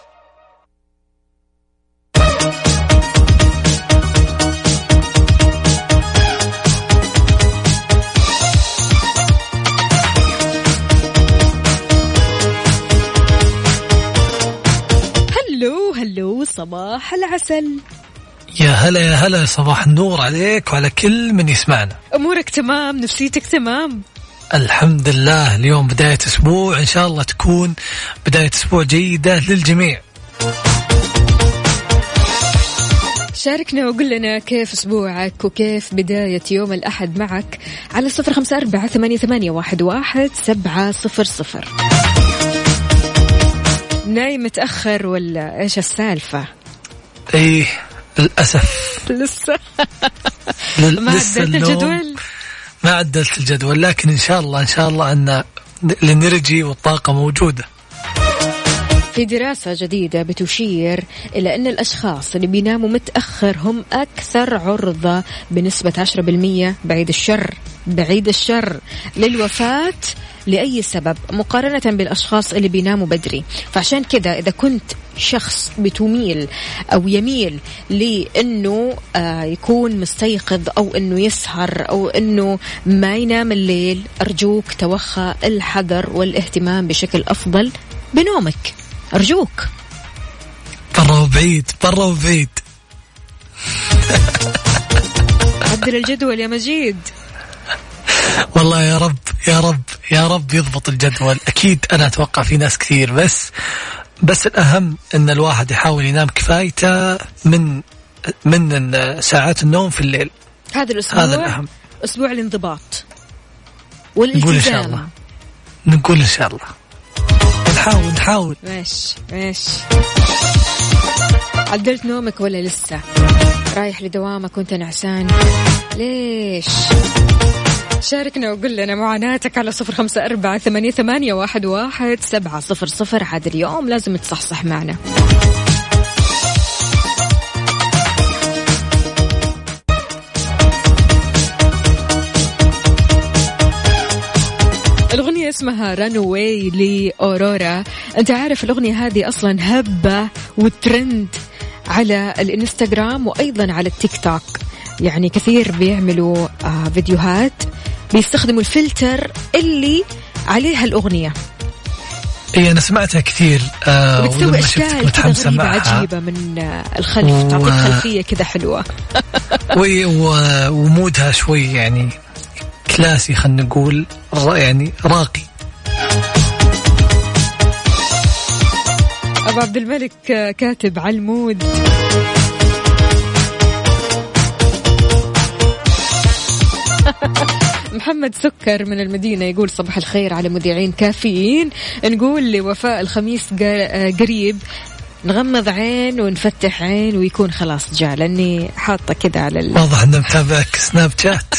هلو هلو صباح العسل. يا هلا يا هلا صباح النور عليك وعلى كل من يسمعنا. أمورك تمام؟ نفسيتك تمام؟ الحمد لله اليوم بداية أسبوع إن شاء الله تكون بداية أسبوع جيدة للجميع. شاركنا وقول لنا كيف أسبوعك وكيف بداية يوم الأحد معك على صفر خمسة أربعة ثمانية, ثمانية واحد, واحد سبعة صفر صفر. نايم متأخر ولا إيش السالفة؟ إيه للأسف. لسه. ما عدلت الجدول؟ ما عدلت الجدول لكن إن شاء الله إن شاء الله أن الانرجي والطاقة موجودة. في دراسة جديدة بتشير إلى أن الأشخاص اللي بيناموا متأخر هم أكثر عرضة بنسبة 10% بعيد الشر. بعيد الشر للوفاة لأي سبب مقارنة بالأشخاص اللي بيناموا بدري. فعشان كذا إذا كنت شخص بتميل أو يميل لأنه آه يكون مستيقظ أو أنه يسهر أو أنه ما ينام الليل أرجوك توخى الحذر والاهتمام بشكل أفضل بنومك. أرجوك. برا وبعيد برا وبعيد. عدل الجدول يا مجيد. والله يا رب يا رب يا رب يضبط الجدول. أكيد أنا أتوقع في ناس كثير بس بس الأهم إن الواحد يحاول ينام كفايته من من ساعات النوم في الليل. هذا الأسبوع هذا الأهم. أسبوع الانضباط نقول إن والالتزام شاء الله. نقول إن شاء الله. نحاول نحاول. ماشي ماشي. عدلت نومك ولا لسه؟ رايح لدوامك وأنت نعسان. ليش؟ شاركنا وقول لنا معاناتك على صفر خمسة أربعة ثمانية, ثمانية واحد, واحد سبعة صفر صفر. عاد اليوم لازم تصحصح معنا. الأغنية اسمها ران واي لأورورا. أنت عارف الأغنية هذه أصلا هبة وترند على الإنستغرام وأيضا على التيك توك. يعني كثير بيعملوا آه فيديوهات بيستخدموا الفلتر اللي عليها الأغنية اي أنا سمعتها كثير آه وبتسوي ولما شفتك أشكال كذا معها. عجيبة من آه الخلف و- تعطيك خلفية كذا حلوة. وي- و- ومودها شوي يعني كلاسي خلينا نقول يعني راقي. أبو عبد الملك آه، كاتب على المود. محمد سكر من المدينة يقول صباح الخير على مذيعين كافيين. نقول لوفاء الخميس آه، قريب. نغمض عين ونفتح عين ويكون خلاص جاء لأني حاطة كذا على ال... واضح إنه متابعك سناب شات.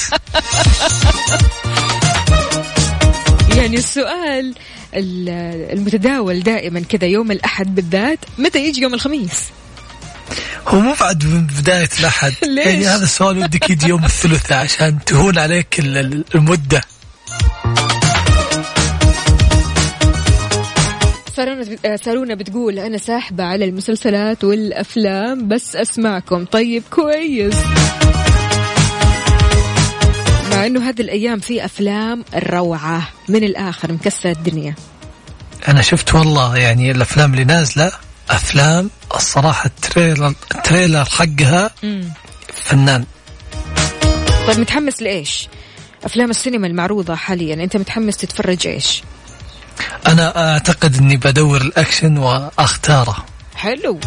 يعني السؤال ال- المتداول دائما كذا يوم الأحد بالذات متى يجي يوم الخميس؟ هو مو بعد من بداية الأحد. ليش؟ يعني هذا السؤال ودك يجي يوم الثلاثاء عشان تهون عليك ال- ال- المدة. سارونا آه، سارونا بتقول أنا ساحبة على المسلسلات والأفلام بس أسمعكم. طيب كويس. مع إنه هذه الأيام في أفلام روعة من الآخر مكسر الدنيا. أنا شفت والله يعني الأفلام اللي نازلة أفلام الصراحة ال trailer ال trailer حقها فنان. طيب متحمس لإيش؟ أفلام السينما المعروضة حاليا أنت متحمس تتفرج إيش؟ أنا أعتقد أني بدور الأكشن وأختاره. حلو.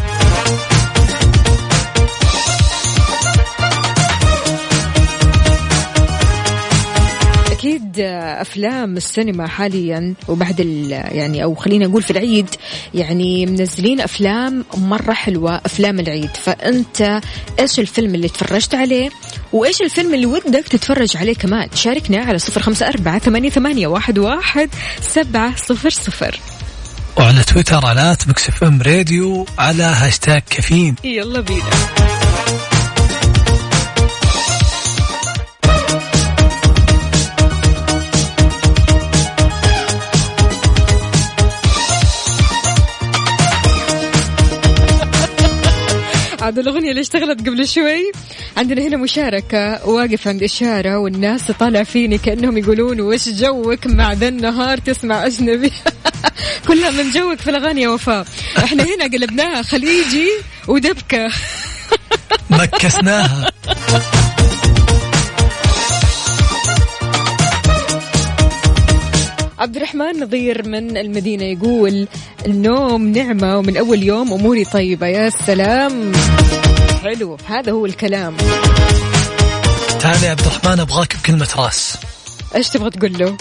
أكيد أفلام السينما حاليا وبعد ال يعني أو خلينا نقول في العيد يعني منزلين أفلام مرة حلوة أفلام العيد. فأنت إيش الفيلم اللي تفرجت عليه؟ وإيش الفيلم اللي ودك تتفرج عليه كمان؟ شاركنا على صفر خمسة أربعة ثمانية, ثمانية واحد, واحد سبعة صفر صفر. وعلى تويتر على Mix FM Radio على هاشتاج كافيين. يلا بينا. عاد الأغنية اللي اشتغلت قبل شوي. عندنا هنا مشاركة واقف عند إشارة والناس تطالع فيني كأنهم يقولون وش جوك مع ذا النهار تسمع أجنبي؟ كلها من جوك في الأغاني يا وفاء. إحنا هنا قلبناها خليجي ودبكة. مكسناها عبد الرحمن نظير من المدينة يقول النوم نعمة ومن أول يوم أموري طيبة. يا سلام. حلو. هذا هو الكلام. تعال يا عبد الرحمن أبغاك بكلمة راس. إيش تبغى تقول له؟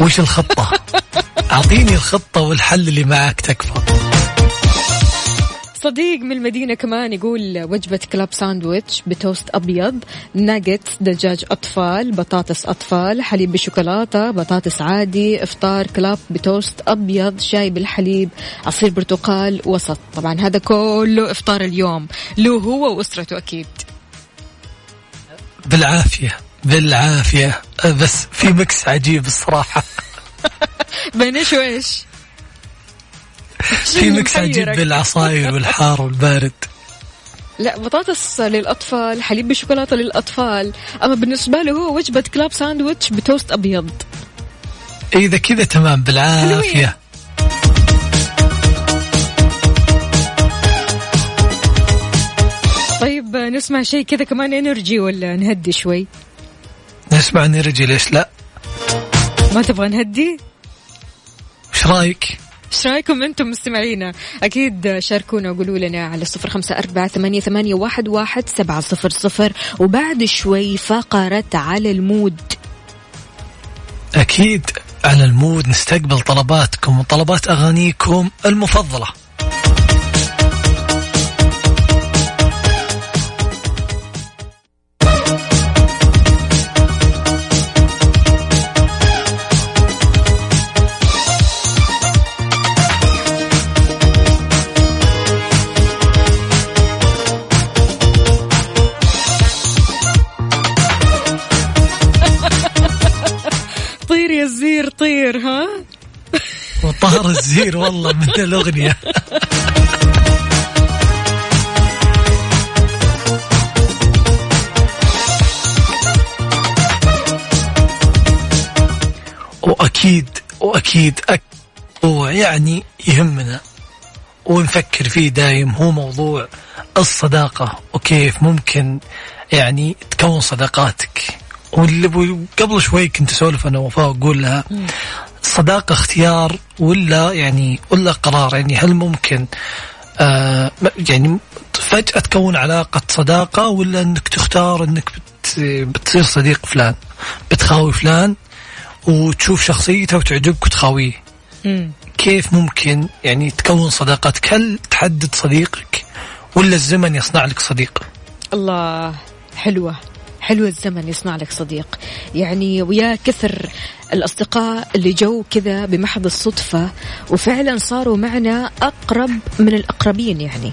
وش الخطة؟ أعطيني الخطة والحل اللي معك تكفى. صديق من المدينة كمان يقول وجبة club sandwich بتوست أبيض ناجتس دجاج أطفال بطاطس أطفال حليب بالشوكولاتة بطاطس عادي إفطار club بتوست أبيض شاي بالحليب عصير برتقال وسط. طبعا هذا كله إفطار اليوم. له هو وأسرته أكيد. بالعافية بالعافية. بس في mix عجيب الصراحة. بين إيش وإيش في mix عجيب محيرك؟ بالعصاير والحار والبارد. لا بطاطس للأطفال حليب بالشوكولاتة للأطفال. أما بالنسبة له هو وجبة club sandwich بتوست أبيض. إذا كذا تمام بالعافية. طيب نسمع شيء كذا كمان energy ولا نهدي شوي؟ نسمع energy ليش لا؟ ما تبغى نهدي؟ وش رأيك؟ إيش رأيكم أنتم مستمعينا؟ أكيد شاركونا وقولوا لنا على صفر خمسة أربعة ثمانية, ثمانية واحد, واحد سبعة صفر صفر. وبعد شوي فقرة على ال mood. أكيد على المود نستقبل طلباتكم وطلبات أغانيكم المفضلة. طير طير ها؟ وطار الزير والله من الأغنية. واكيد وأكيد هو يعني يهمنا ونفكر فيه دايم هو موضوع الصداقة وكيف ممكن يعني تكون صداقاتك. واللي قبل شوي كنت أسولف أنا وفاء وأقول لها الصداقة اختيار ولا يعني ولا قرار؟ يعني هل ممكن آه يعني فجأة تكون علاقة صداقة ولا إنك تختار إنك بت بتصير صديق فلان بتخاوي فلان وتشوف شخصيته وتعجبك وتخاويه. كيف ممكن يعني تكون صداقتك؟ هل تحدد صديقك ولا الزمن يصنع لك صديق؟ الله حلوة. حلوة الزمن يصنع لك صديق. يعني ويا كثر الأصدقاء اللي جو كذا بمحض الصدفة وفعلا صاروا معنا أقرب من الأقربين يعني.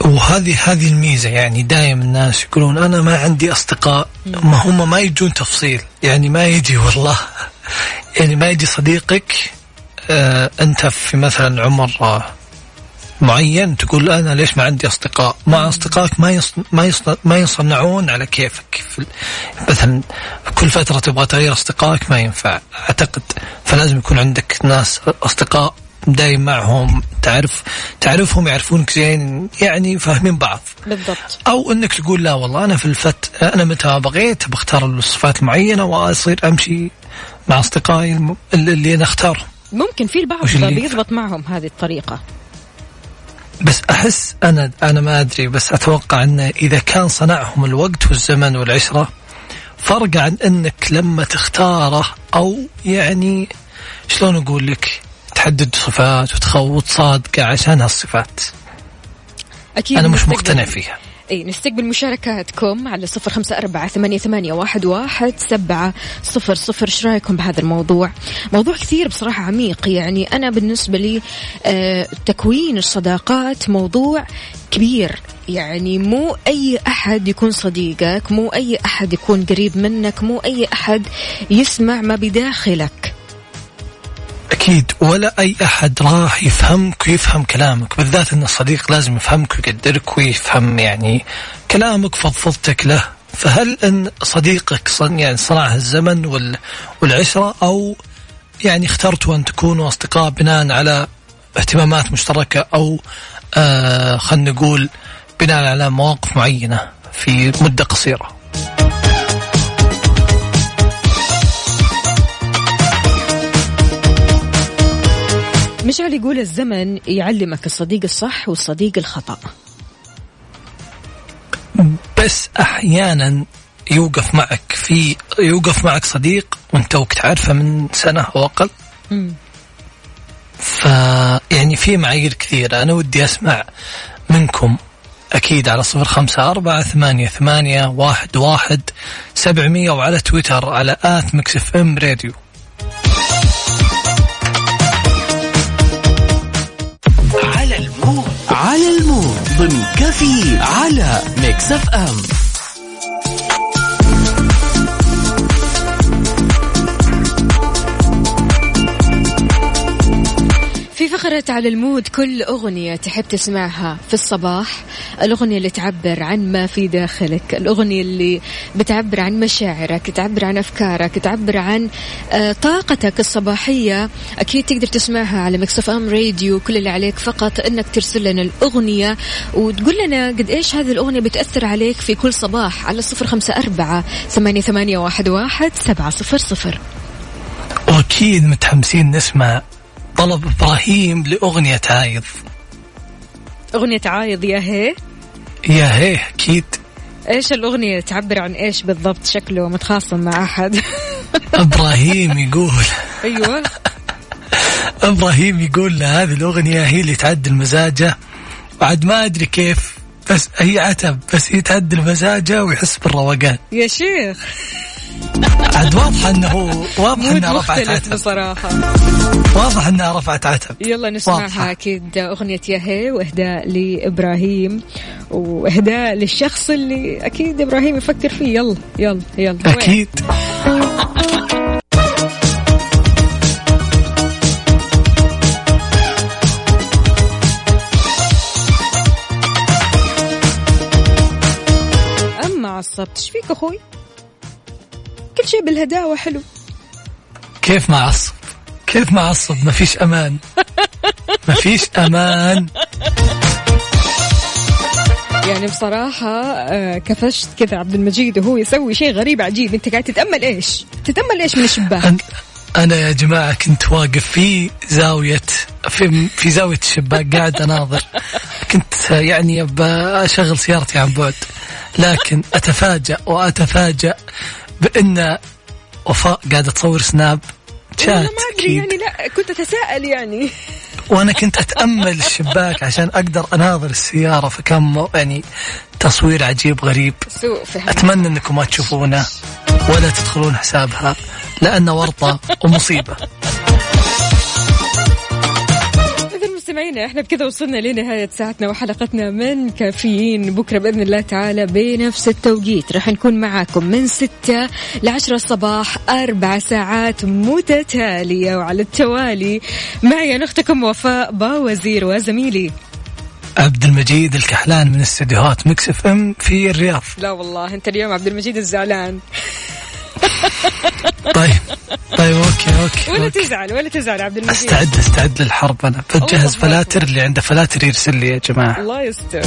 وهذه هذه الميزة يعني دائما الناس يقولون أنا ما عندي أصدقاء ما هم ما يجون تفصيل. يعني ما يجي والله. يعني ما يجي صديقك آه أنت في مثلا عمر آه معين تقول أنا ليش ما عندي أصدقاء؟ مع أصدقائك ما يصن ما يصن ما يصنعون على كيفك. في مثلا كل فترة تبغى تغير أصدقائك ما ينفع أعتقد فلازم يكون عندك ناس أصدقاء دايم معهم تعرف تعرفهم يعرفونك زين يعني فاهمين بعض. بالضبط. أو إنك تقول لا والله أنا في الفت أنا متى بغيت بختار الصفات المعينه وأصير أمشي مع أصدقائي اللي اللي أنا اختارهم ممكن في البعض بيضبط معهم هذه الطريقة. بس أحس أنا أنا ما أدري بس أتوقع إنه إذا كان صنعهم الوقت والزمن والعشرة فرق عن إنك لما تختاره أو يعني شلون أقول لك تحدد صفات وتخو وتصادقه عشان هالصفات. أكيد أنا مش مقتنع فيها. اي نستقبل مشاركاتكم على صفر خمسة أربعة ثمانية, ثمانية واحد, واحد سبعة صفر صفر. إيش رأيكم بهذا الموضوع؟ موضوع كثير بصراحة عميق. يعني أنا بالنسبة لي آه تكوين الصداقات موضوع كبير. يعني مو أي أحد يكون صديقك مو أي أحد يكون قريب منك مو أي أحد يسمع ما بداخلك. أكيد. ولا أي أحد راح يفهمك ويفهم كلامك. بالذات أن الصديق لازم يفهمك ويقدرك ويفهم يعني كلامك فضفضتك له. فهل أن صديقك يعني صنع الزمن وال والعشرة أو يعني اخترتوا أن تكونوا أصدقاء بناء على اهتمامات مشتركة أو آه خلينا نقول بناء على مواقف معينة في مدة قصيرة؟ مشعل يقول الزمن يعلمك الصديق الصح والصديق الخطأ. بس أحيانا يوقف معك في يوقف معك صديق وانت توك تعرفه من سنة أو أقل. ف يعني في معايير كثيرة. أنا ودي أسمع منكم أكيد على صفر خمسة أربعة ثمانية ثمانية واحد واحد سبعمئه وعلى تويتر على at Mix F M Radio. كافيين على Mix FM. فقرة على ال mood كل أغنية تحب تسمعها في الصباح الأغنية اللي تعبر عن ما في داخلك الأغنية اللي بتعبر عن مشاعرك تعبر عن أفكارك تعبر عن آه، طاقتك الصباحية. أكيد تقدر تسمعها على Mix FM راديو كل اللي عليك فقط أنك ترسل لنا الأغنية وتقول لنا قد إيش هذه الأغنية بتأثر عليك في كل صباح على صفر خمسة أربعة ثمانية, ثمانية واحد, واحد سبعة صفر صفر. واكيد متحمسين نسمع طلب إبراهيم لأغنية عايض. أغنية عايض يا هي. يا هيه أكيد. إيش الأغنية؟ تعبر عن إيش بالضبط؟ شكله متخاصم مع أحد. إبراهيم يقول. أيوه. إبراهيم يقول هذه الأغنية هي اللي تعدل مزاجه وعد ما أدري كيف بس هي عتب بس هي تعدل مزاجه ويحس بالروقان. يا شيخ. عاد واضح إنه واضح انها رفعت عتب بصراحة. واضح انها رفعت عتب يلا نسمعها واضحة. أكيد. أغنية يا هي وإهداء لإبراهيم. وإهداء للشخص اللي أكيد إبراهيم يفكر فيه. يلا يلا يلا. وين؟ أكيد إيش فيك أخوي؟ كل شيء بالهداوة حلو. كيف ما أعصب؟ كيف ما أعصب؟ ما فيش أمان. ما فيش أمان. يعني بصراحة آه، كفشت كذا عبد المجيد وهو يسوي شيء غريب عجيب. أنت قاعد تتأمل إيش؟ تتأمل إيش من الشباك؟ أنا يا جماعة كنت واقف في زاوية في في زاوية الشباك قاعد أناظر. كنت يعني بشغل سيارتي عن بعد. لكن أتفاجأ وأتفاجأ بأن وفاء قاعدة تصور سناب شات ما أدري أكيد. يعني لا كنت أتساءل يعني. وأنا كنت أتأمل الشباك عشان أقدر أناظر السيارة فكان يعني تصوير عجيب غريب. أتمنى أنكم ما تشوفونه ولا تدخلون حسابها. لأنه ورطة ومصيبة. إذا مستمعينا إحنا بكذا وصلنا لنهاية ساعتنا وحلقتنا من كافيين. بكرة بإذن الله تعالى بنفس التوقيت. راح نكون معاكم من ستة لعشرة الصباح أربع ساعات متتالية. وعلى التوالي معي أنا أختكم وفاء باوزير وزميلي. عبد المجيد الكحلان من استديوهات Mix FM في الرياض. لا والله أنت اليوم عبد المجيد الزعلان. طيب. طيب أوكي أوكي, ولا أوكي. تزعل ولا تزعل عبد المجيد. أستعد أستعد للحرب أنا. بجهز. فلاتر اللي عنده فلاتر يرسل لي يا جماعة. الله يستر.